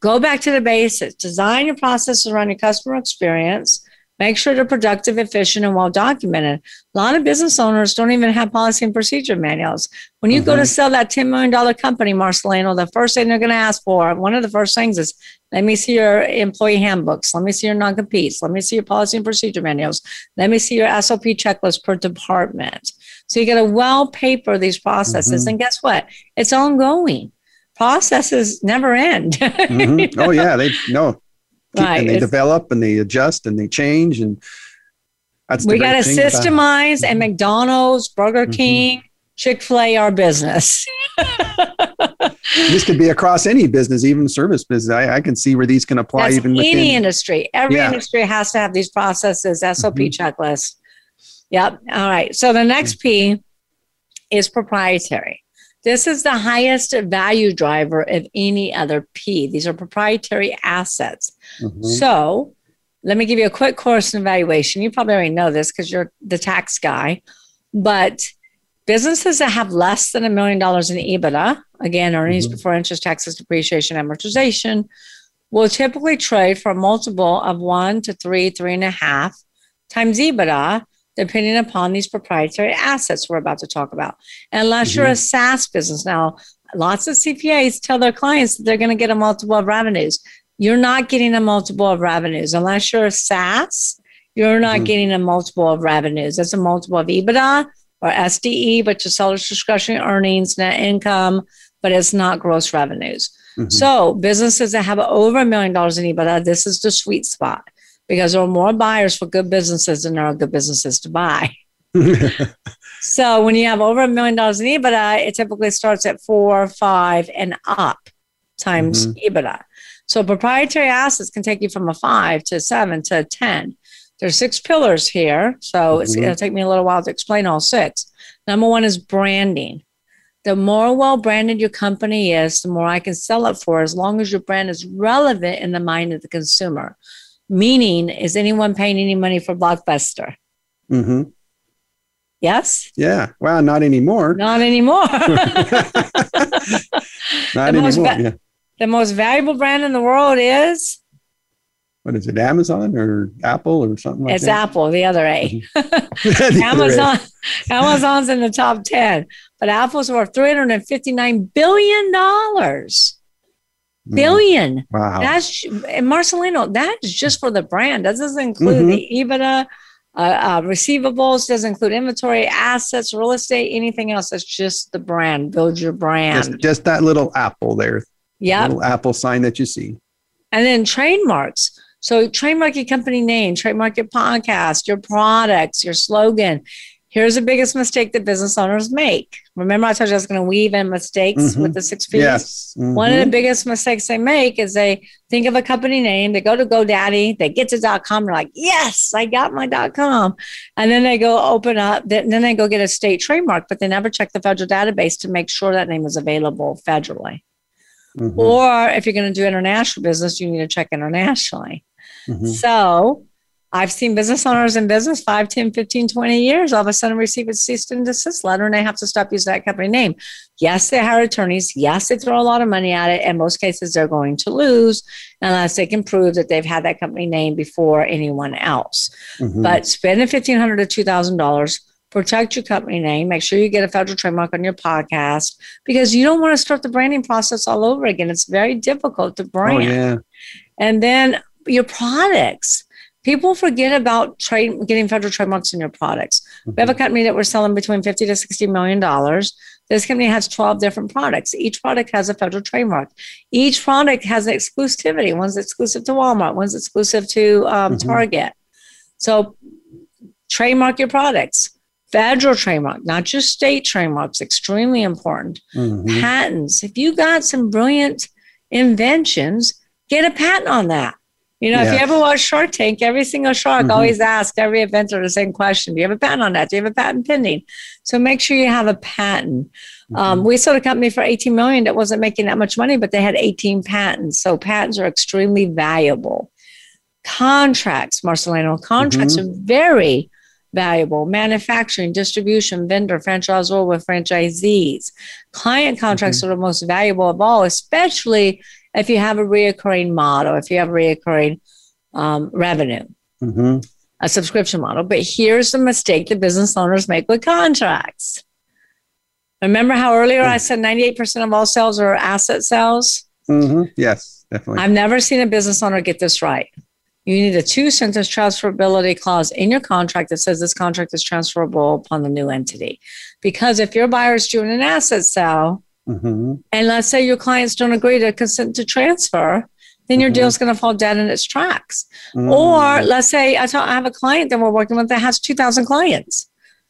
go back to the basics, design your process around your customer experience Make sure they're productive, efficient, and well documented. A lot of business owners don't even have policy and procedure manuals. When you mm-hmm. go to mm-hmm. sell that $10 million company, Marcelino, the first thing they're going to ask for, one of the first things is, let me see your employee handbooks. Let me see your non-competes. Let me see your policy and procedure manuals. Let me see your SOP checklist per department. So you got to well paper these processes. Mm-hmm. And guess what? It's ongoing processes never end. mm-hmm. Oh yeah, they no, right. and they develop and they adjust and they change and that's we got to systemize and McDonald's, Burger mm-hmm. King, Chick Fil A, our business. this could be across any business, even service business. I, I can see where these can apply That's even any within, industry. Every yeah. industry has to have these processes, SOP mm-hmm. checklist. Yep. All right. So the next P is proprietary. This is the highest value driver of any other P. These are proprietary assets. Mm-hmm. So let me give you a quick course in evaluation. You probably already know this because you're the tax guy, but businesses that have less than a million dollars in EBITDA, again, earnings mm-hmm. before interest, taxes, depreciation, amortization, will typically trade for a multiple of one to three, three and a half times EBITDA depending upon these proprietary assets we're about to talk about. Unless mm-hmm. you're a mm-hmm. SaaS business. Now, lots of CPAs tell their clients that they're going to get a multiple of revenues. You're not getting a multiple of revenues. Unless you're a SaaS, you're not mm-hmm. getting a multiple of revenues. That's a multiple of EBITDA or SDE, but your seller's discretionary earnings, net income, but it's not gross revenues. Mm-hmm. So businesses that have over a million dollars in EBITDA, this is the sweet spot because there are more buyers for good businesses than there are good businesses to buy. So when you have over a million dollars in EBITDA, it typically starts at four, five, and up times mm-hmm. EBITDA. So proprietary assets can take you from a five to seven to 10. There's six pillars here. So mm-hmm. it's going to take me a little while to explain all six. Number one is branding. The more well branded your company is, the more I can sell it for, as long as your brand is relevant in the mind of the consumer. Meaning, is anyone paying any money for Blockbuster? Mm-hmm. Yes. Yeah. Well, not anymore. Not anymore. not the anymore. Most va- yeah. The most valuable brand in the world is. What is it? Amazon or Apple or something like it's that? It's Apple, the other A. The Amazon. Amazon's in the top ten, but Apple's worth three hundred and fifty nine billion dollars. Mm. Billion. Wow. That's and Marcelino. That's just for the brand. That doesn't include Mhm. the EBITDA, uh, uh, receivables. Doesn't include inventory, assets, real estate, anything else. That's just the brand. Build your brand. just, just that little apple there. Yeah. Little apple sign that you see. And then trademarks. So trademark your company name, trademark your podcast, your products, your slogan. Here's the biggest mistake that business owners make. Remember, I told you I was going to weave in mistakes Mhm. with the six P's? Yes. One of the biggest mistakes they make is they think of a company name, they go to GoDaddy, they get to .com, they're like, yes, I got my .com. And then they go open up, then then they go get a state trademark, but they never check the federal database to make sure that name is available federally. Mhm. Or if you're going to do international business, you need to check internationally. Mhm. So I've seen business owners in business 5, 10, 15, 20 years all of a sudden receive a cease and desist letter and they have to stop using that company name. Yes, they hire attorneys. Yes, they throw a lot of money at it. In most cases, they're going to lose unless they can prove that they've had that company name before anyone else. Mhm. But spend the 1,500 to $2,000. Protect your company name. Make sure you get a federal trademark on your podcast because you don't want to start the branding process all over again. It's very difficult to oh brand. yeah. And then your products. People forget about trade getting federal trademarks in your products. We have a company that we're selling between 50 to 60 million dollars. This company has 12 different products. Each product has a federal trademark. Each product has an exclusivity. One's exclusive to Walmart, one's exclusive to um, Mhm. Target. So trademark your products. Federal trademark, not just state trademarks, extremely important Mhm. patents. If you got some brilliant inventions, get a patent on that. You know, if you ever watch Shark Tank, every single shark Mhm. always asks every inventor the same question Do you have a patent on that? Do you have a patent pending? So make sure you have a patent. Um, we sold a company for 18 million that wasn't making that much money, but they had 18 patents. So patents are extremely valuable. Contracts, Marcelino, contracts are very valuable. Manufacturing, distribution, vendor, franchisor with franchisees. Client contracts are the most valuable of all, especially if you have a reoccurring model, if you have reoccurring um, revenue Mhm. a subscription model. But here's the mistake that business owners make with contracts. Remember how earlier I said 98% of all sales are asset sales? Mhm. Yes, definitely. I've never seen a business owner get this right. You need a two sentence transferability clause in your contract that says this contract is transferable upon the new entity. Because if your buyer is doing an asset sale, Mhm. and let's say your clients don't agree to consent to transfer, then your Mhm. deal's going to fall dead in its tracks. Mhm. Or let's say I, ta- I have a client that we're working with that has 2,000 clients.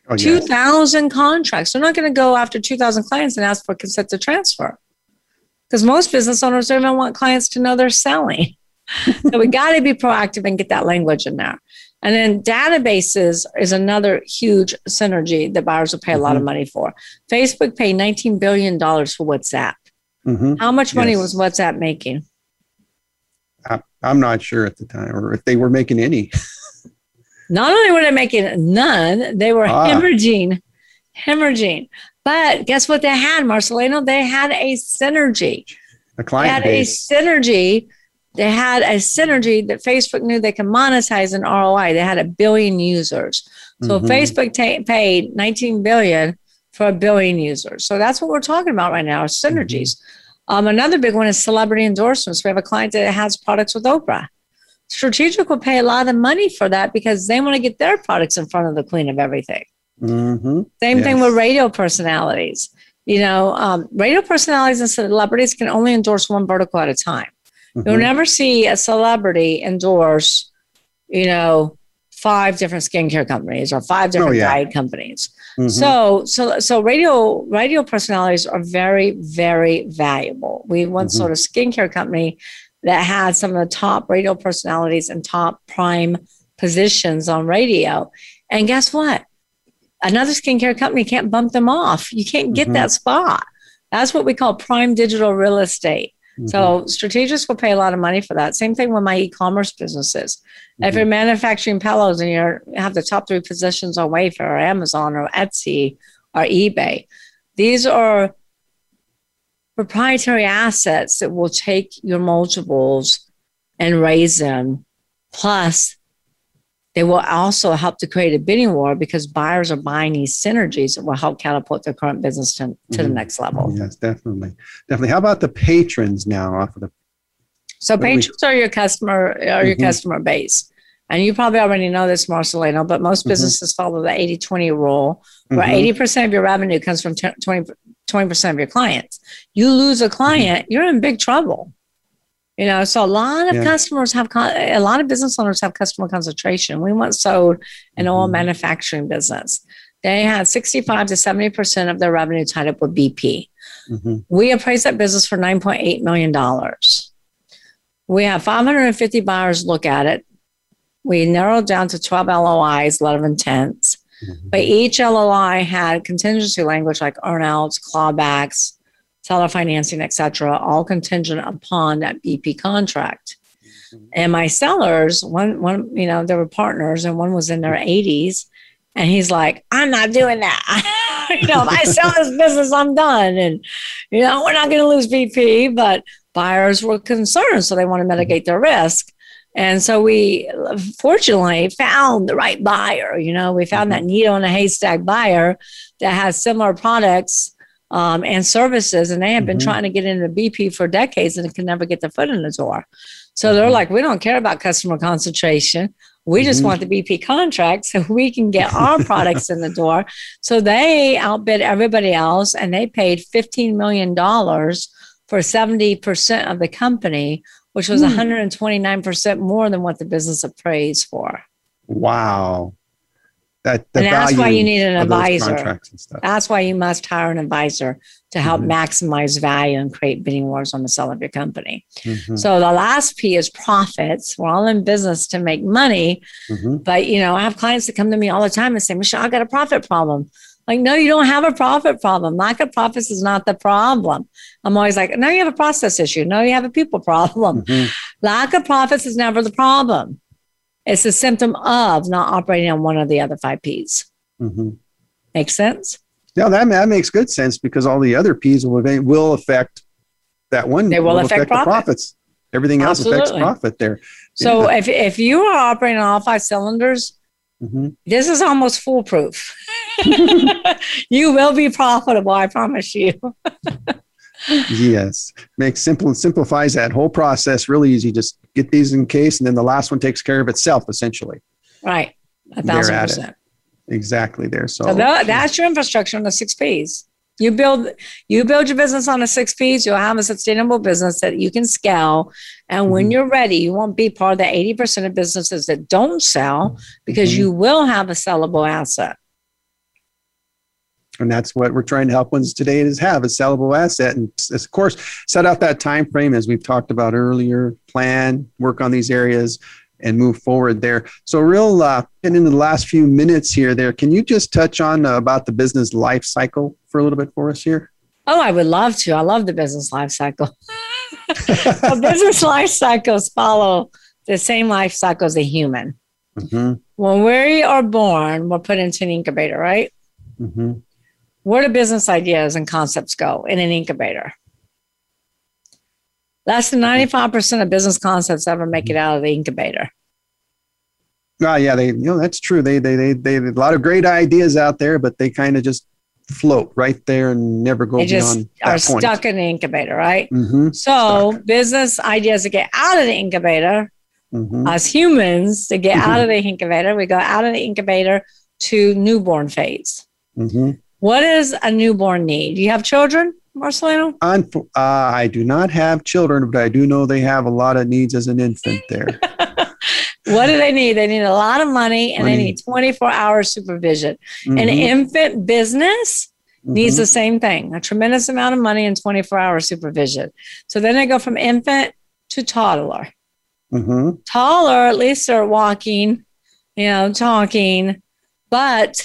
Oh, yes. 2,000 contracts. They're not going to go after 2,000 clients and ask for consent to transfer because most business owners don't even want clients to know they're selling. so we got to be proactive and get that language in there. And then databases is another huge synergy that buyers will pay a lot of Mhm. money for. Facebook paid $19 billion for WhatsApp. Mhm. How much money Yes. was WhatsApp making? I, I'm not sure at the time, or if they were making any. Not only were they making none, they were Ah. hemorrhaging, hemorrhaging. But guess what they had, Marcelino? They had a synergy. A client They had base. a synergy. They had a synergy that Facebook knew they could monetize an ROI. They had a billion users. So Mhm. Facebook ta- paid 19 billion for a billion users. So that's what we're talking about right now, synergies. Um, another big one is celebrity endorsements. We have a client that has products with Oprah. Strategic will pay a lot of money for that because they want to get their products in front of the queen of everything. Mhm. Same thing with radio personalities. You know, um, radio personalities and celebrities can only endorse one vertical at a time. You'll Mhm. never see a celebrity endorse, you know, five different skincare companies or five different Oh, yeah. diet companies. Mhm. So, so, so radio, radio personalities are very, very valuable. We want Mhm. sort of skincare company that had some of the top radio personalities and top prime positions on radio. And guess what? Another skincare company can't bump them off. You can't get Mhm. that spot. That's what we call prime digital real estate. Mhm. So strategists will pay a lot of money for that. Same thing with my e-commerce businesses. If Mhm. you're manufacturing pillows and you have the top three positions on Wayfair or Amazon or Etsy or eBay, these are proprietary assets that will take your multiples and raise them. Plus, they will also help to create a bidding war because buyers are buying these synergies that will help catapult their current business to, to the Mhm. next level. Yes, definitely. Definitely. How about the patrons now off of the So we- patrons are your customer are your Mhm. customer base. And you probably already know this, Marcelino, but most Mhm. businesses follow the 80 20 rule, where Mhm. 80% of your revenue comes from 20, 20% of your clients. You lose a client, you're in big trouble. You know, so a lot of Yeah. customers have, con- a lot of business owners have customer concentration. We once sold an oil Mhm. manufacturing business. They had 65 to 70% of their revenue tied up with BP. Mhm. We appraised that business for $9.8 million. We have 550 buyers look at it. We narrowed down to 12 LOIs, letter of intents. Mhm. But each LOI had contingency language like earnouts, clawbacks, seller financing, etc., all contingent upon that BP contract. And my sellers, one, one, you know, there were partners, and one was in their 80s, and he's like, "I'm not doing that. you know, if I sell this business, I'm done." And you know, we're not going to lose BP, but buyers were concerned, so they want to mm-hmm. mitigate their risk. And so we fortunately found the right buyer. You know, we found that mm-hmm. needle in a haystack buyer that has similar products um, and services, and they have been Mhm. trying to get into BP for decades and can never get their foot in the door. So they're Mhm. like, we don't care about customer concentration. We just Mhm. want the BP contract so we can get our products in the door. So they outbid everybody else and they paid $15 million for 70% of the company, which was Hmm. 129% more than what the business appraised for. Wow. That the and that's why you need an advisor. contracts and stuff. That's why you must hire an advisor to help Mhm. maximize value and create bidding wars on the sale of your company. Mhm. So the last P is profits. We're all in business to make money, Mhm. but you know, I have clients that come to me all the time and say, "Michelle, I got a profit problem." Like, no, you don't have a profit problem. Lack of profits is not the problem. I'm always like, no, you have a process issue. No, you have a people problem. Mhm. Lack of profits is never the problem. It's a symptom of not operating on one of the other five P's. Mhm. Make sense? Yeah, that, that makes good sense because all the other P's will, will affect that one. They will affect the profit. profits. Everything else affects profit there. So Yeah. if, if you are operating on all five cylinders, Mhm. this is almost foolproof. you will be profitable, I promise you. Yes, makes simple simplifies that whole process really easy. Just get these in case, and then the last one takes care of itself essentially. Right. A thousand percent. Exactly there. So, So that, that's your infrastructure on the six P's. You build you build your business on the six P's, you'll have a sustainable business that you can scale. And when Mhm. you're ready, you won't be part of the 80% of businesses that don't sell because Mhm. you will have a sellable asset. And that's what we're trying to help ones today is have a sellable asset, and of course set out that time frame as we've talked about earlier. Plan, work on these areas, and move forward there. So, real uh, getting into the last few minutes here. There, can you just touch on uh, about the business life cycle for a little bit for us here? Oh, I would love to. I love the business life cycle. business life cycles follow the same life cycle as a human. Mhm, When we are born, we're put into an incubator, right? mhm, Where do business ideas and concepts go in an incubator? Less than 95% of business concepts ever make it out of the incubator. Ah, yeah, they, you know, that's true. They, they, they, they, a lot of great ideas out there, but they kind of just float right there and never go They just beyond are that point. stuck in the incubator, right? hmm So, business ideas that get out of the incubator, hmm as humans, to get out of the incubator, we go out of the incubator to newborn phase. What does a newborn need? Do you have children, Marcelino? Uh, I do not have children, but I do know they have a lot of needs as an infant there. what do they need? They need a lot of money and money. they need 24 hour supervision. Mm-hmm. An infant business mm-hmm. needs the same thing a tremendous amount of money and 24 hour supervision. So then they go from infant to toddler. Mm-hmm. Taller, at least they're walking, you know, talking, but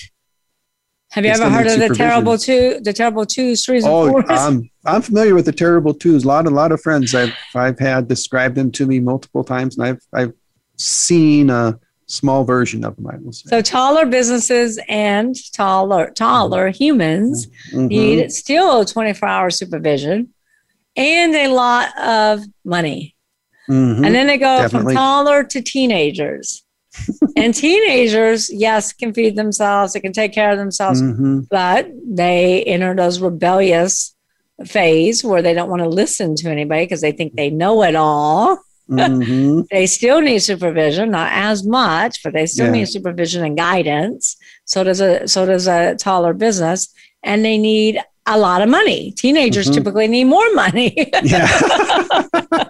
have you ever heard of the terrible two? The terrible twos, threes, oh, I'm I'm familiar with the terrible twos. A lot, a lot of friends I've I've had describe them to me multiple times, and I've I've seen a small version of them. I will say. So taller businesses and taller taller mm-hmm. humans mm-hmm. need still 24 hour supervision and a lot of money. Mm-hmm. And then they go Definitely. from taller to teenagers and teenagers, yes, can feed themselves, they can take care of themselves, mm-hmm. but they enter those rebellious phase where they don't want to listen to anybody because they think they know it all. Mm-hmm. they still need supervision, not as much, but they still yeah. need supervision and guidance. So does a so does a taller business, and they need a lot of money. Teenagers mm-hmm. typically need more money. yeah.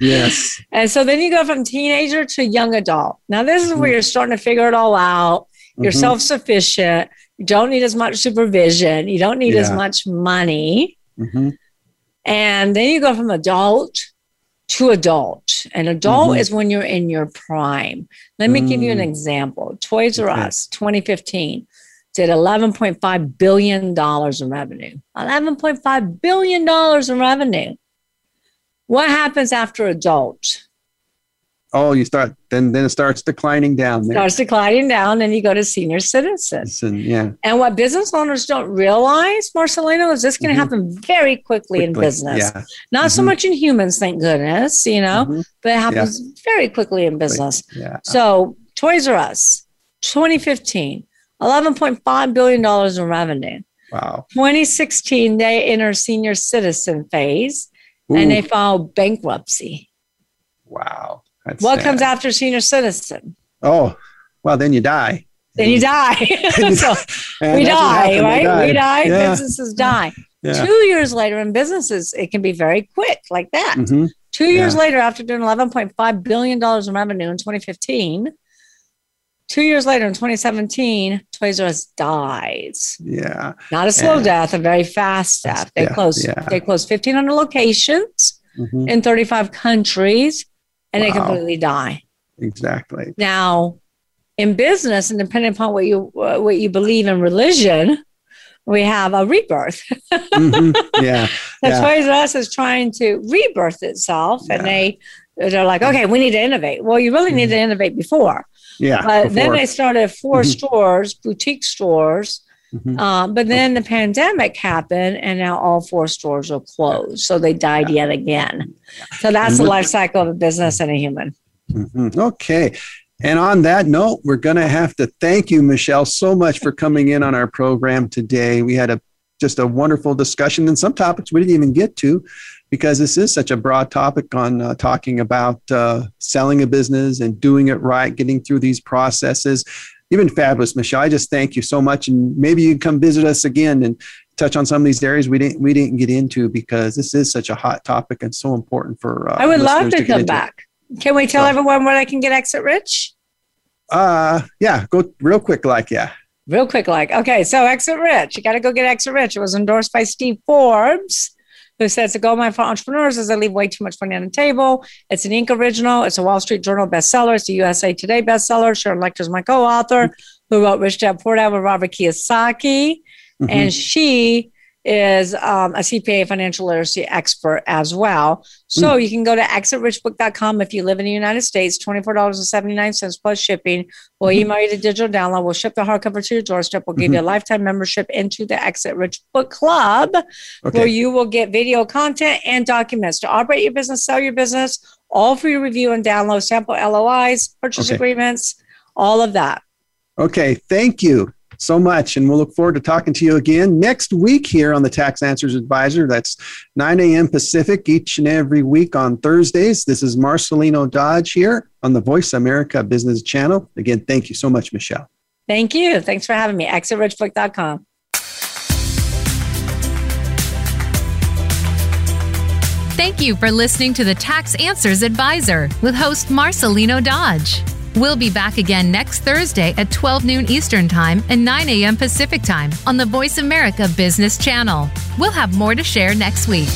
yes. And so then you go from teenager to young adult. Now, this is where mm-hmm. you're starting to figure it all out. You're mm-hmm. self sufficient. You don't need as much supervision. You don't need yeah. as much money. Mm-hmm. And then you go from adult to adult. And adult mm-hmm. is when you're in your prime. Let me give you an mm. example Toys R Us 2015 did $11.5 billion in revenue. $11.5 billion in revenue. What happens after adult? Oh, you start then then it starts declining down. There. Starts declining down, and you go to senior citizen. Citizen, yeah. And what business owners don't realize, Marcelino, is this can mm-hmm. happen very quickly, quickly, in business. Yeah. Not mm-hmm. so much in humans, thank goodness, you know, mm-hmm. but it happens yeah. very quickly in business. Yeah. So Toys R Us, 2015, $11.5 billion in revenue. Wow. 2016, they enter senior citizen phase Ooh. and they file bankruptcy. Wow. That's what sad. comes after senior citizen? Oh, well, then you die. Then you die. so we die, right? We die, yeah. businesses die. Yeah. Two years later in businesses, it can be very quick like that. Mm-hmm. Two years yeah. later, after doing $11.5 billion in revenue in 2015, Two years later, in 2017, Toys R Us dies. Yeah, not a slow death, a very fast death. They yeah, closed. Yeah. They closed 1,500 locations mm-hmm. in 35 countries, and wow. they completely die. Exactly. Now, in business, and depending upon what you uh, what you believe in religion, we have a rebirth. mm-hmm. Yeah. the yeah. Toys R Us is trying to rebirth itself, yeah. and they they're like, okay, we need to innovate. Well, you really need to mm-hmm. innovate before. Yeah. But before. then they started 4 mm-hmm. stores, boutique stores. Mm-hmm. Um, but then the pandemic happened, and now all four stores are closed. So they died yet again. So that's the life cycle of a business and a human. Mm-hmm. Okay. And on that note, we're going to have to thank you, Michelle, so much for coming in on our program today. We had a just a wonderful discussion and some topics we didn't even get to because this is such a broad topic on uh, talking about uh, selling a business and doing it right, getting through these processes. You've been fabulous, Michelle. I just thank you so much, and maybe you can come visit us again and touch on some of these areas we didn't we didn't get into because this is such a hot topic and so important for. Uh, I would love to, to come back. Can we tell so, everyone where they can get Exit Rich? Uh, yeah, go real quick, like yeah. Real quick, like okay. So Exit Rich, you got to go get Exit Rich. It was endorsed by Steve Forbes who says the gold mine for entrepreneurs is I leave way too much money on the table. It's an Inc. original. It's a Wall Street Journal bestseller. It's a USA Today bestseller. Sharon Lechter is my co-author, who wrote Rich Dad Poor Dad with Robert Kiyosaki. Mm-hmm. And she is um, a CPA financial literacy expert as well. So mm. you can go to exitrichbook.com if you live in the United States, $24.79 plus shipping. We'll mm-hmm. email you the digital download. We'll ship the hardcover to your doorstep. We'll give mm-hmm. you a lifetime membership into the Exit Rich Book Club, okay. where you will get video content and documents to operate your business, sell your business, all for your review and download, sample LOIs, purchase okay. agreements, all of that. Okay, thank you so much. And we'll look forward to talking to you again next week here on the Tax Answers Advisor. That's 9 a.m. Pacific each and every week on Thursdays. This is Marcelino Dodge here on the Voice America Business Channel. Again, thank you so much, Michelle. Thank you. Thanks for having me. ExitRichBook.com. Thank you for listening to the Tax Answers Advisor with host Marcelino Dodge. We'll be back again next Thursday at 12 noon Eastern Time and 9 a.m. Pacific Time on the Voice America Business Channel. We'll have more to share next week.